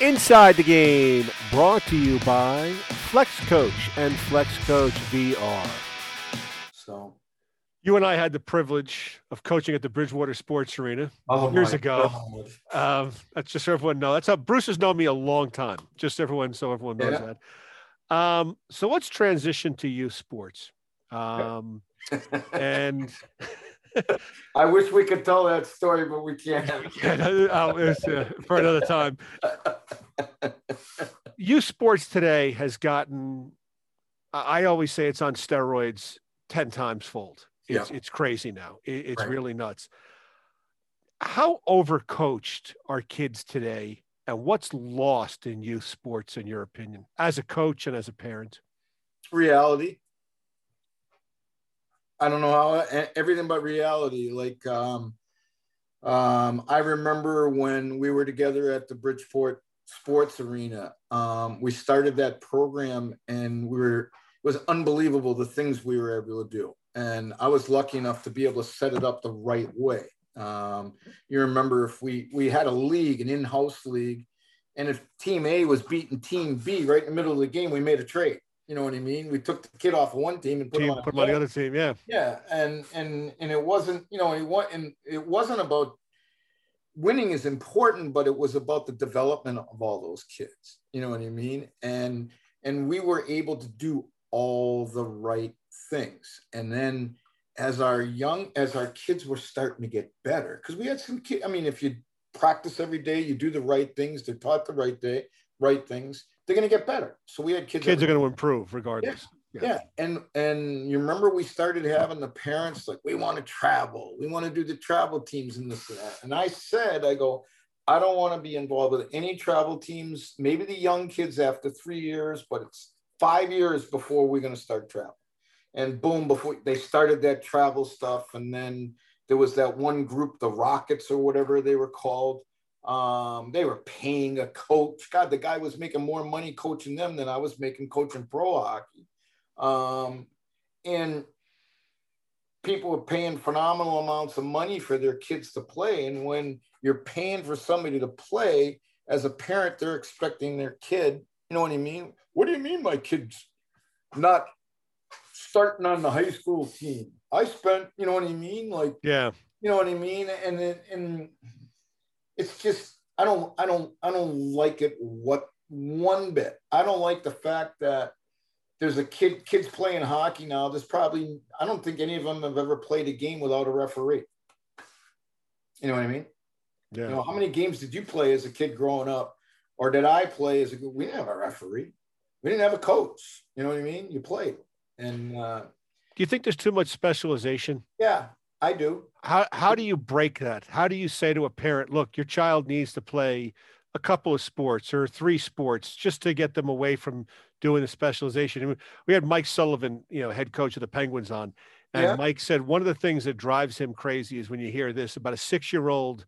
Inside the Game, brought to you by Flex Coach and Flex Coach VR. So You and I had the privilege of coaching at the Bridgewater Sports Arena oh years ago. Um, that's just so everyone knows. That's how Bruce has known me a long time. Just everyone, so everyone knows Yeah. that. Um, so let's transition to youth sports. Um, and I wish we could tell that story, but we can't. yeah, oh, uh, for another time. Youth sports today has gotten. I always say it's on steroids ten times fold. It's it's crazy now. It- it's Right. really nuts. How overcoached are kids today, and what's lost in youth sports, in your opinion, as a coach and as a parent? reality. I don't know how everything but reality. Like um, um, I remember when we were together at the Bridgeport Sports Arena. Um, we started that program, and we were it was unbelievable the things we were able to do. And I was lucky enough to be able to set it up the right way. Um, you remember if we we had a league, an in-house league, and if Team A was beating Team B right in the middle of the game, we made a trade. You know what I mean? We took the kid off of one team and put Team, him on, put them on the other team, yeah. yeah, and and and it wasn't, you know, it was and it wasn't about winning is important, but it was about the development of all those kids. You know what I mean? And and we were able to do all the right things. And then as our young as our kids were starting to get better, because we had some kids. I mean, if you practice every day, you do the right things, they're taught the right day, right things, they're gonna get better. So we had kids. Kids are going to improve regardless. yeah and and you remember we started having the parents like we want to travel we want to do the travel teams and this and that and i said i go i don't want to be involved with any travel teams maybe the young kids after three years but it's five years before we're going to start travel and boom before they started that travel stuff and then there was that one group the rockets or whatever they were called um, they were paying a coach god the guy was making more money coaching them than i was making coaching pro hockey um, and people were paying phenomenal amounts of money for their kids to play. And when you're paying for somebody to play, as a parent, they're expecting their kid, you know what I mean? What do you mean my kid's not starting on the high school team? I spent, you know what I mean? Like, Yeah. you know what I mean? And then, and it's just, I don't, I don't, I don't like it what one bit. I don't like the fact that there's a kid, kids playing hockey now. There's probably, I don't think any of them have ever played a game without a referee. You know what I mean? Yeah. You know, how many games did you play as a kid growing up? Or did I play as a, we didn't have a referee. We didn't have a coach. You know what I mean? You played. And uh, Do you think there's too much specialization? yeah, I do. how how do you break that? How do you say to a parent, look, your child needs to play a couple of sports or three sports just to get them away from doing the specialization? And we had Mike Sullivan, you know, head coach of the Penguins on, and Yeah. Mike said one of the things that drives him crazy is when you hear this about a six-year-old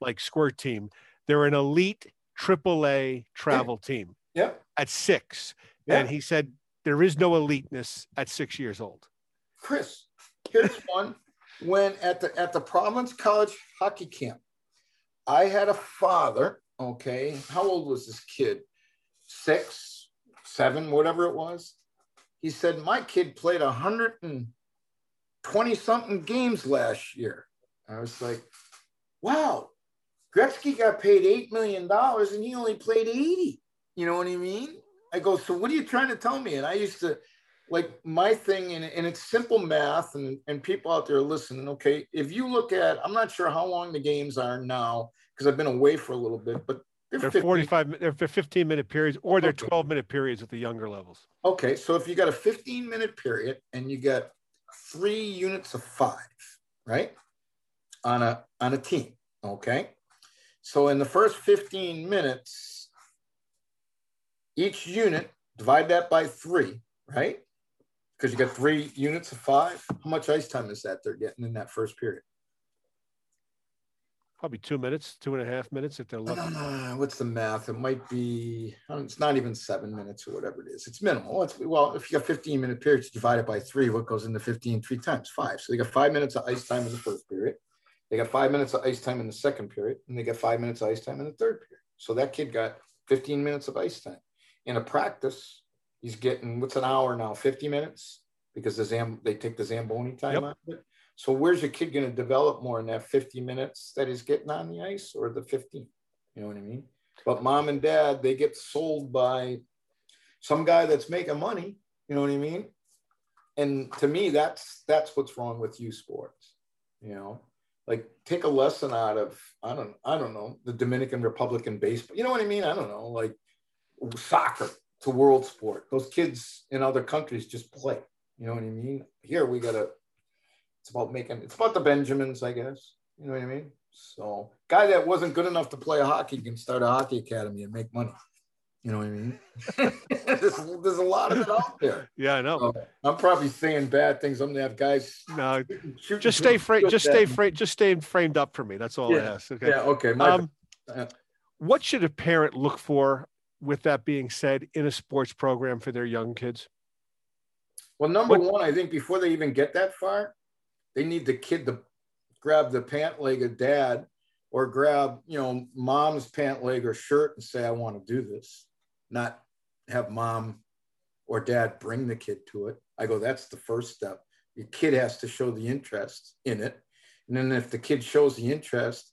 like squirt team. They're an elite triple A travel team Yep. at six. Yeah. And he said there is no eliteness at six years old. Chris, here's one. When at the at the Providence College hockey camp, I had a father. Okay, how old was this kid? Six, seven, whatever it was. He said my kid played a hundred and twenty something games last year. I was like, wow, Gretzky got paid eight million dollars and he only played eighty. You know what I mean? I go, so what are you trying to tell me? And I used to like my thing and, and it's simple math and, and people out there listening okay if you look at i'm not sure how long the games are now because i've been away for a little bit but they're, They're 45 mi- they're 15 minute periods or they're Okay. 12 minute periods with the younger levels. okay so if you got a 15 minute period and you got three units of five right on a on a team okay so in the first 15 minutes each unit divide that by three right because you got three units of five how much ice time is that they're getting in that first period Probably two minutes, two and a half minutes if they're lucky. Uh, what's the math? It might be, it's not even seven minutes or whatever it is. It's minimal. It's, well, if you got 15 minute periods divided by three, what goes into 15 three times? Five. So they got five minutes of ice time in the first period. They got five minutes of ice time in the second period, and they got five minutes of ice time in the third period. So that kid got 15 minutes of ice time. In a practice, he's getting what's an hour now, 50 minutes because the Zam they take the Zamboni time yep. out of it. So where's your kid going to develop more in that 50 minutes that he's getting on the ice or the 15? You know what I mean? But mom and dad, they get sold by some guy that's making money. You know what I mean? And to me, that's that's what's wrong with youth sports. You know, like take a lesson out of I don't I don't know the Dominican Republic in baseball. You know what I mean? I don't know like soccer to world sport. Those kids in other countries just play. You know what I mean? Here we gotta. It's about making. It's about the Benjamins, I guess. You know what I mean? So, guy that wasn't good enough to play hockey can start a hockey academy and make money. You know what I mean? there's, there's, a lot of it out there. Yeah, I know. So I'm probably saying bad things. I'm gonna have guys. No, just stay framed. Just stay framed. Just stay framed up for me. That's all yeah. I ask. Okay. Yeah. Okay. Um, what should a parent look for? With that being said, in a sports program for their young kids. Well, number what? one, I think before they even get that far, they need the kid to grab the pant leg of dad or grab, you know, mom's pant leg or shirt and say, I want to do this, not have mom or dad bring the kid to it. I go, that's the first step. Your kid has to show the interest in it. And then if the kid shows the interest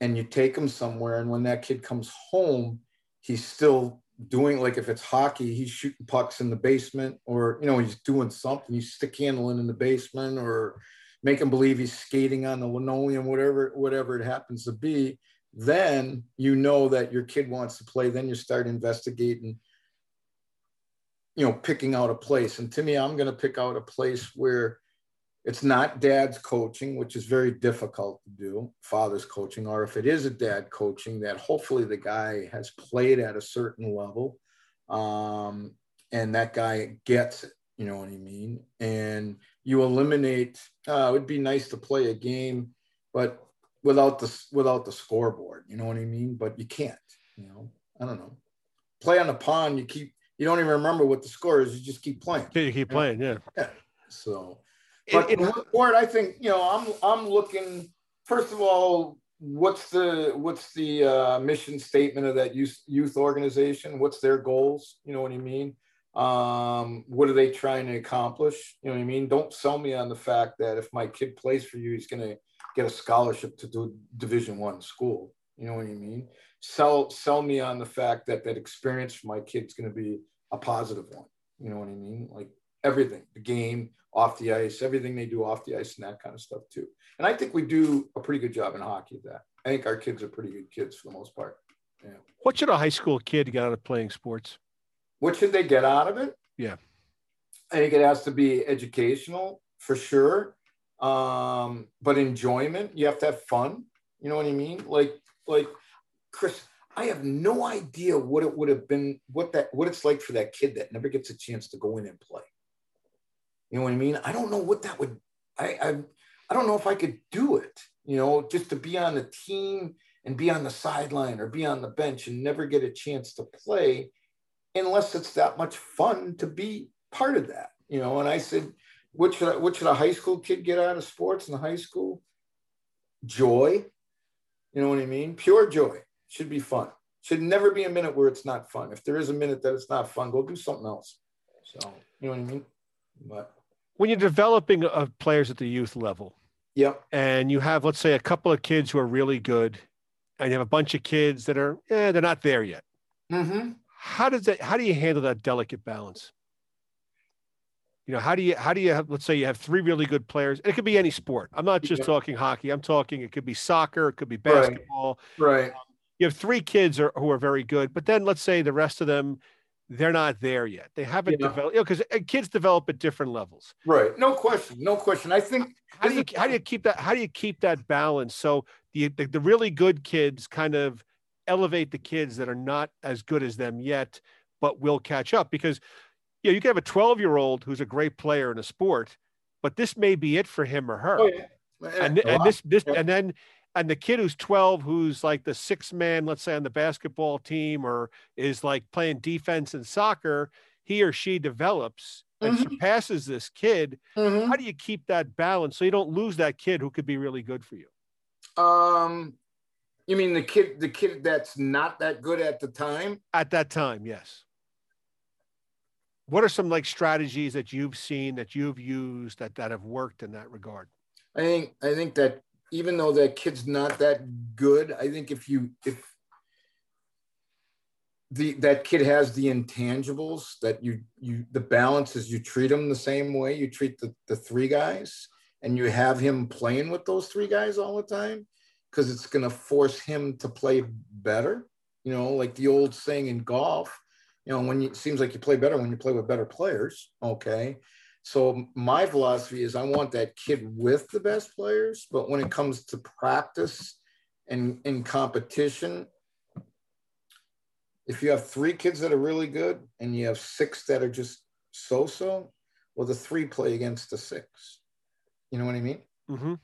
and you take them somewhere, and when that kid comes home, he's still doing like if it's hockey, he's shooting pucks in the basement, or you know, he's doing something, he's stick handling in the basement, or making believe he's skating on the linoleum, whatever, whatever it happens to be, then you know that your kid wants to play. Then you start investigating, you know, picking out a place. And to me, I'm going to pick out a place where it's not dad's coaching, which is very difficult to do, father's coaching, or if it is a dad coaching, that hopefully the guy has played at a certain level um, and that guy gets it. You know what I mean? And you eliminate. Uh, it would be nice to play a game, but without the without the scoreboard. You know what I mean? But you can't. You know, I don't know. Play on the pond. You keep. You don't even remember what the score is. You just keep playing. Yeah, you keep playing. Yeah. yeah. So, but in sport, I think you know. I'm I'm looking. First of all, what's the what's the uh, mission statement of that youth youth organization? What's their goals? You know what I mean? Um, what are they trying to accomplish? You know what I mean? Don't sell me on the fact that if my kid plays for you, he's going to get a scholarship to do Division One school. You know what I mean? Sell sell me on the fact that that experience for my kid's going to be a positive one. You know what I mean? Like everything, the game, off the ice, everything they do off the ice, and that kind of stuff too. And I think we do a pretty good job in hockey at that. I think our kids are pretty good kids for the most part. Yeah. What should a high school kid get out of playing sports? What should they get out of it? Yeah. I think it has to be educational for sure. Um, but enjoyment, you have to have fun. You know what I mean? Like, like Chris, I have no idea what it would have been, what that, what it's like for that kid that never gets a chance to go in and play. You know what I mean? I don't know what that would. I, I, I don't know if I could do it. You know, just to be on the team and be on the sideline or be on the bench and never get a chance to play unless it's that much fun to be part of that, you know. And I said, what should I, what should a high school kid get out of sports in the high school? Joy, you know what I mean? Pure joy should be fun. Should never be a minute where it's not fun. If there is a minute that it's not fun, go do something else. So you know what I mean? But when you're developing uh, players at the youth level, yeah, and you have let's say a couple of kids who are really good, and you have a bunch of kids that are yeah they're not there yet. Mm-hmm. How does that how do you handle that delicate balance? You know how do you how do you have let's say you have three really good players it could be any sport. I'm not just yeah. talking hockey. I'm talking it could be soccer it could be basketball. Right, right. Um, you have three kids are, who are very good but then let's say the rest of them they're not there yet they haven't yeah. developed you know because uh, kids develop at different levels right no question no question i think how do you how do you keep that how do you keep that balance so the, the, the really good kids kind of elevate the kids that are not as good as them yet, but will catch up because you know, you can have a 12 year old who's a great player in a sport, but this may be it for him or her. Oh, yeah. And, and this, this, yeah. and then, and the kid who's 12, who's like the six man, let's say on the basketball team, or is like playing defense in soccer, he or she develops and mm-hmm. surpasses this kid. Mm-hmm. How do you keep that balance so you don't lose that kid who could be really good for you? Um, You mean the kid, the kid that's not that good at the time? At that time, yes. What are some like strategies that you've seen that you've used that that have worked in that regard? I think I think that even though that kid's not that good, I think if you if the that kid has the intangibles that you you the balance is you treat him the same way you treat the, the three guys and you have him playing with those three guys all the time because it's going to force him to play better. You know like the old saying in golf you know when you, it seems like you play better when you play with better players okay so my philosophy is i want that kid with the best players but when it comes to practice and in competition if you have three kids that are really good and you have six that are just so so, well, the three play against the six. You know what I mean? Mm-hmm.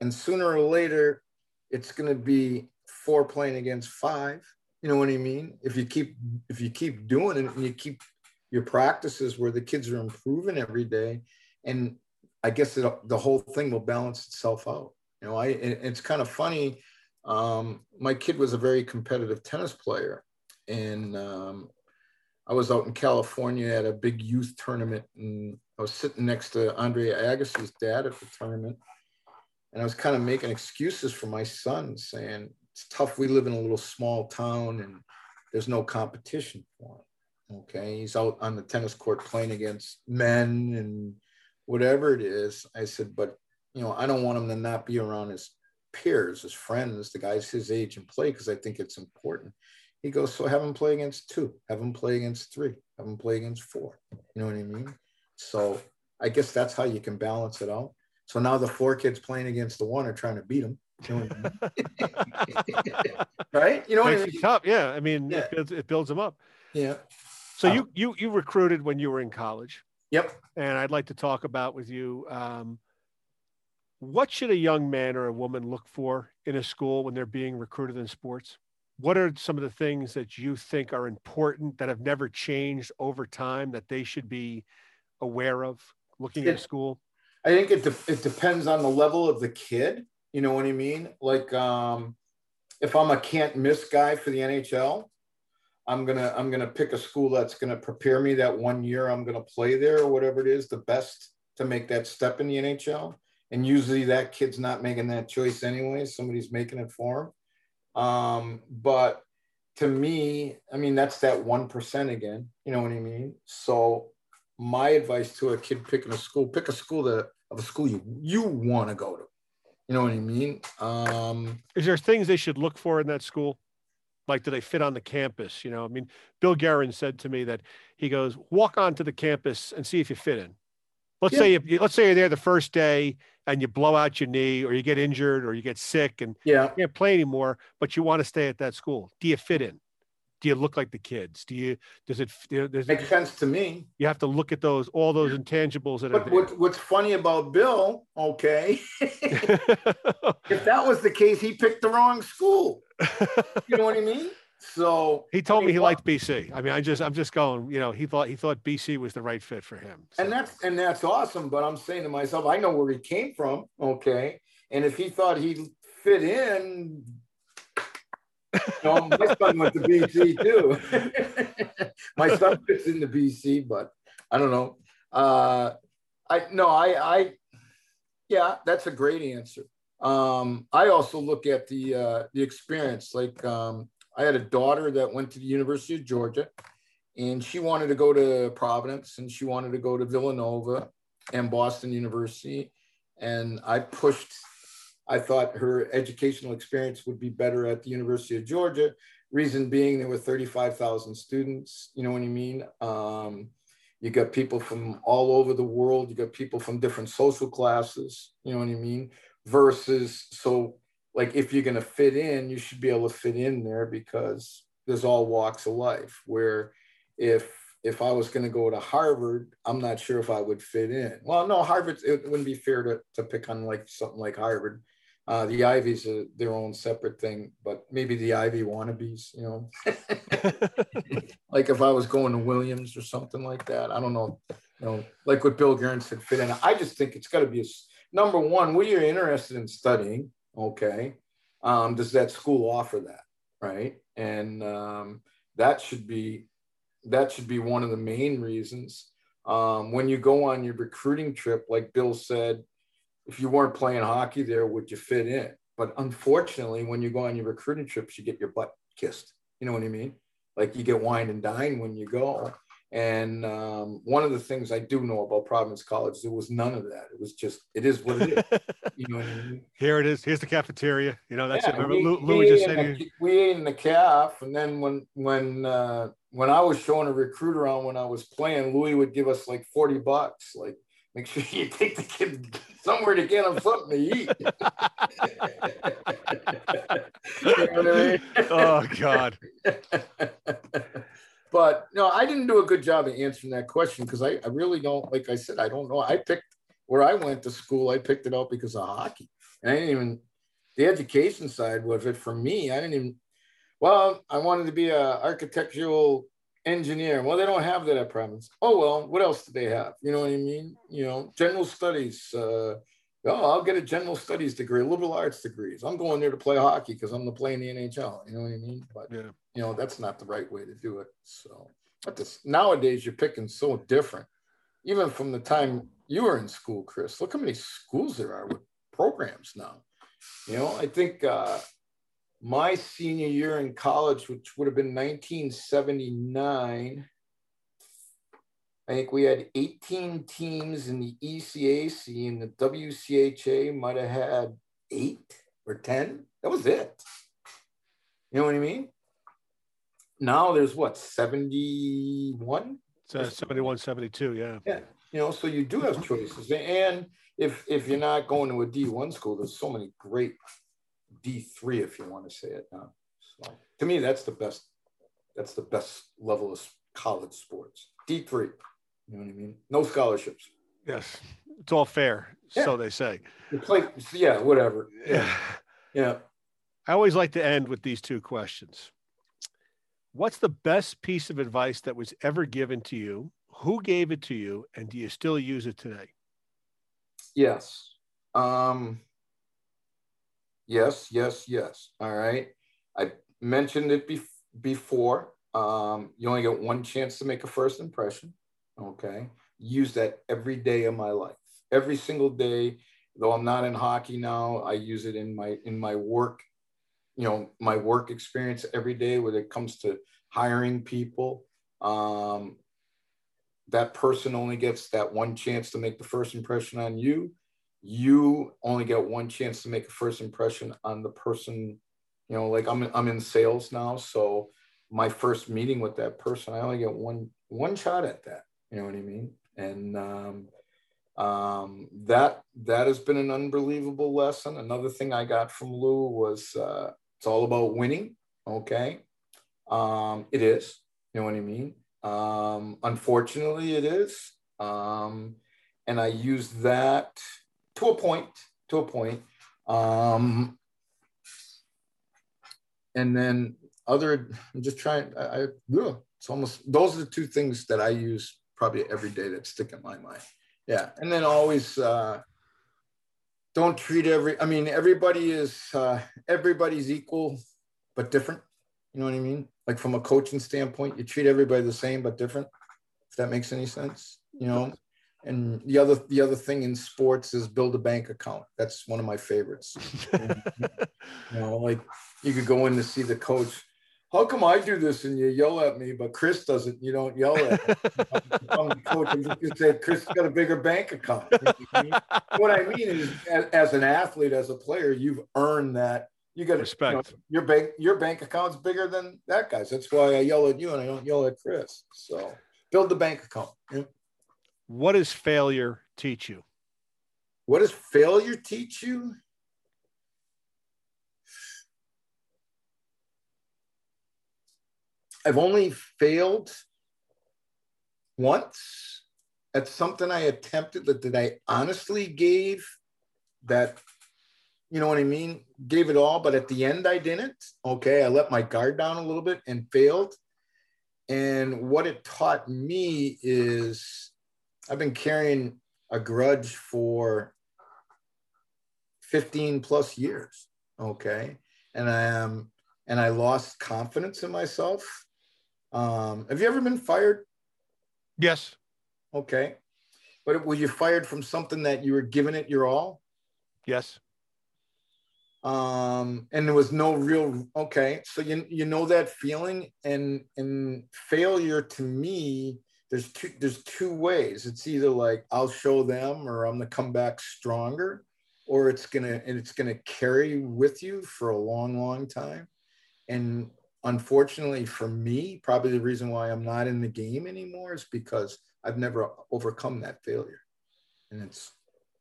And sooner or later, it's going to be four playing against five. You know what I mean? If you keep if you keep doing it and you keep your practices where the kids are improving every day, and I guess it, the whole thing will balance itself out. You know, I it's kind of funny. Um, my kid was a very competitive tennis player, and um, I was out in California at a big youth tournament, and I was sitting next to Andre Agassi's dad at the tournament, and I was kind of making excuses for my son, saying it's tough. We live in a little small town, and there's no competition for him. Okay, he's out on the tennis court playing against men and whatever it is. I said, but you know, I don't want him to not be around his peers, his friends, the guys his age and play because I think it's important. He goes, so have him play against two, have him play against three, have him play against four. You know what I mean? So I guess that's how you can balance it out. So now the four kids playing against the one are trying to beat him. You know I mean? right? You know Makes what I mean? tough. Yeah. I mean, Yeah. it, builds, it builds them up. Yeah. So Um, you you you recruited when you were in college, Yep. and I'd like to talk about with you. Um, what should a young man or a woman look for in a school when they're being recruited in sports? What are some of the things that you think are important that have never changed over time that they should be aware of looking at a school? I think it, de- it depends on the level of the kid. You know what I mean? Like, um, if I'm a can't miss guy for the NHL, I'm gonna I'm gonna pick a school that's gonna prepare me that one year I'm gonna play there or whatever it is, the best to make that step in the NHL. And usually that kid's not making that choice anyway. Somebody's making it for him. Um, but to me, I mean that's that one percent again. You know what I mean? So my advice to a kid picking a school, pick a school that of a school you you want to go to. You know what I mean? Um, Is there things they should look for in that school? Like, do they fit on the campus? You know, I mean, Bill Guerin said to me that he goes, walk onto the campus and see if you fit in. Let's Yeah. say you, let's say you're there the first day and you blow out your knee or you get injured or you get sick and yeah, you can't play anymore, but you want to stay at that school. Do you fit in? Do you look like the kids? Do you does it does makes it, sense to me. you have to look at those all those intangibles that are But what, what's funny about Bill, okay, if that was the case, he picked the wrong school. You know what I mean? So he told I me he liked BC. I mean, I just I'm just going, you know, he thought he thought BC was the right fit for him. and that's and that's awesome. But I'm saying to myself, I know where he came from, okay. And if he thought he'd fit in, know, my son went to BC too. my son fits into BC, but I don't know. Uh, I no, I, I, yeah, that's a great answer. Um, I also look at the uh, the experience. Like um, I had a daughter that went to the University of Georgia, and she wanted to go to Providence, and she wanted to go to Villanova and Boston University, and I pushed. I thought her educational experience would be better at the University of Georgia. Reason being, there were 35,000 students. You know what I mean? Um, you got people from all over the world. You got people from different social classes. You know what I mean? Versus, so like if you're going to fit in, you should be able to fit in there because there's all walks of life. Where if if I was going to go to Harvard, I'm not sure if I would fit in. Well, no, Harvard, it wouldn't be fair to, to pick on like something like Harvard. Uh, the Ivies are their own separate thing, but maybe the Ivy wannabes, you know, like if I was going to Williams or something like that. I don't know, you know, like what Bill Guerin said, fit in. I just think it's got to be a number one. What you're interested in studying, okay. um, does that school offer that right and um, that should be that should be one of the main reasons um, when you go on your recruiting trip like bill said if you weren't playing hockey there would you fit in but unfortunately when you go on your recruiting trips you get your butt kissed you know what i mean like you get wine and dine when you go and um, one of the things I do know about Providence College, there was none of that. It was just, it is what it is. you know what I mean? Here it is. Here's the cafeteria. You know, that's yeah, it. Remember, we, Lou, we just said we ate in the caf, and then when when uh, when I was showing a recruit around when I was playing, Louis would give us like forty bucks. Like, make sure you take the kid somewhere to get him something to eat. you know I mean? Oh God. But no, I didn't do a good job of answering that question because I, I really don't, like I said, I don't know. I picked where I went to school, I picked it out because of hockey. And I didn't even, the education side was it for me. I didn't even, well, I wanted to be an architectural engineer. Well, they don't have that at Providence. Oh, well, what else do they have? You know what I mean? You know, general studies. Uh, oh, I'll get a general studies degree, liberal arts degrees. I'm going there to play hockey because I'm going to play in the NHL. You know what I mean? But yeah you know that's not the right way to do it so but this nowadays you're picking so different even from the time you were in school chris look how many schools there are with programs now you know i think uh, my senior year in college which would have been 1979 I think we had 18 teams in the ECAC and the WCHA might have had eight or 10. That was it. You know what I mean? now there's what 71 uh, 71 72 yeah yeah you know so you do have choices and if if you're not going to a d1 school there's so many great d3 if you want to say it now so to me that's the best that's the best level of college sports. D3 you know what i mean? No scholarships. Yes. It's all fair yeah. so they say. You play yeah whatever. Yeah. Yeah. I always like to end with these two questions. What's the best piece of advice that was ever given to you? Who gave it to you? And do you still use it today? Yes. Um, yes, yes, yes. All right. I mentioned it be- before. Um, you only get one chance to make a first impression. Okay. Use that every day of my life. Every single day, though I'm not in hockey now, I use it in my in my work you know my work experience every day when it comes to hiring people um, that person only gets that one chance to make the first impression on you you only get one chance to make a first impression on the person you know like i'm, I'm in sales now so my first meeting with that person i only get one one shot at that you know what i mean and um, um, that that has been an unbelievable lesson another thing i got from lou was uh, it's all about winning. Okay. Um, it is. You know what I mean? Um, unfortunately, it is. Um, and I use that to a point, to a point. Um, and then other, I'm just trying, I, I, it's almost, those are the two things that I use probably every day that stick in my mind. Yeah. And then always, uh, don't treat every i mean everybody is uh, everybody's equal but different you know what i mean like from a coaching standpoint you treat everybody the same but different if that makes any sense you know and the other the other thing in sports is build a bank account that's one of my favorites you know like you could go in to see the coach how come I do this and you yell at me, but Chris doesn't? You don't yell at me. I'm coach. You said Chris got a bigger bank account. what I mean is, as, an athlete, as a player, you've earned that. You got respect. You know, your bank, your bank account's bigger than that guy's. That's why I yell at you and I don't yell at Chris. So build the bank account. What does failure teach you? What does failure teach you? I've only failed once at something I attempted that, that I honestly gave that, you know what I mean? Gave it all, but at the end I didn't. Okay. I let my guard down a little bit and failed. And what it taught me is I've been carrying a grudge for 15 plus years. Okay. and I am, and I lost confidence in myself. Um, have you ever been fired? Yes. Okay. But were you fired from something that you were giving it your all? Yes. Um, and there was no real okay. So you you know that feeling and and failure to me, there's two there's two ways. It's either like I'll show them or I'm gonna come back stronger, or it's gonna and it's gonna carry with you for a long, long time. And unfortunately for me, probably the reason why I'm not in the game anymore is because I've never overcome that failure. And it's,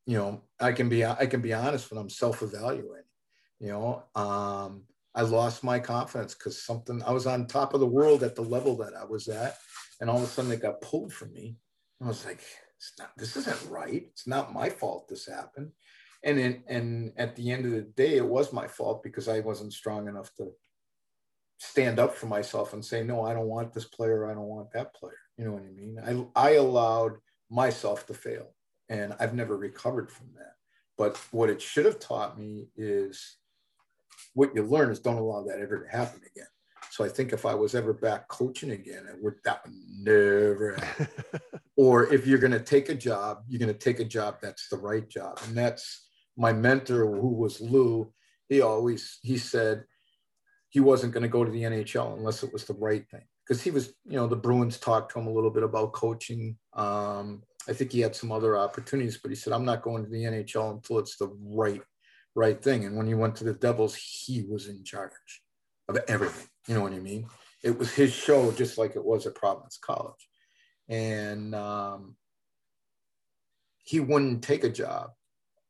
you know, I can be I can be honest when I'm self-evaluating. You know, um, I lost my confidence because something I was on top of the world at the level that I was at, and all of a sudden it got pulled from me. I was like, not, this isn't right. It's not my fault this happened. And in, and at the end of the day, it was my fault because I wasn't strong enough to stand up for myself and say, no, I don't want this player. I don't want that player. You know what I mean? I, I allowed myself to fail and I've never recovered from that. But what it should have taught me is what you learn is don't allow that ever to happen again. So I think if I was ever back coaching again, it would that would never happen. or if you're going to take a job, you're going to take a job that's the right job. And that's my mentor, who was Lou. He always he said he wasn't going to go to the NHL unless it was the right thing because he was, you know, the Bruins talked to him a little bit about coaching. Um, I think he had some other opportunities, but he said, I'm not going to the NHL until it's the right, right thing. And when he went to the Devils, he was in charge of everything. You know what I mean? It was his show, just like it was at Providence College. And um, he wouldn't take a job.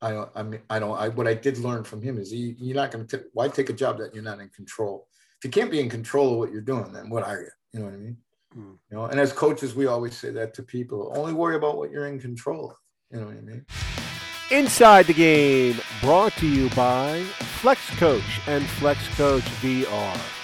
I, don't, I mean, I don't, I, what I did learn from him is he, you're not going to, why take a job that you're not in control? If you can't be in control of what you're doing, then what are you? You know what I mean? Mm. You know, and as coaches, we always say that to people. Only worry about what you're in control of. You know what I mean? Inside the game, brought to you by Flex Coach and Flex Coach VR.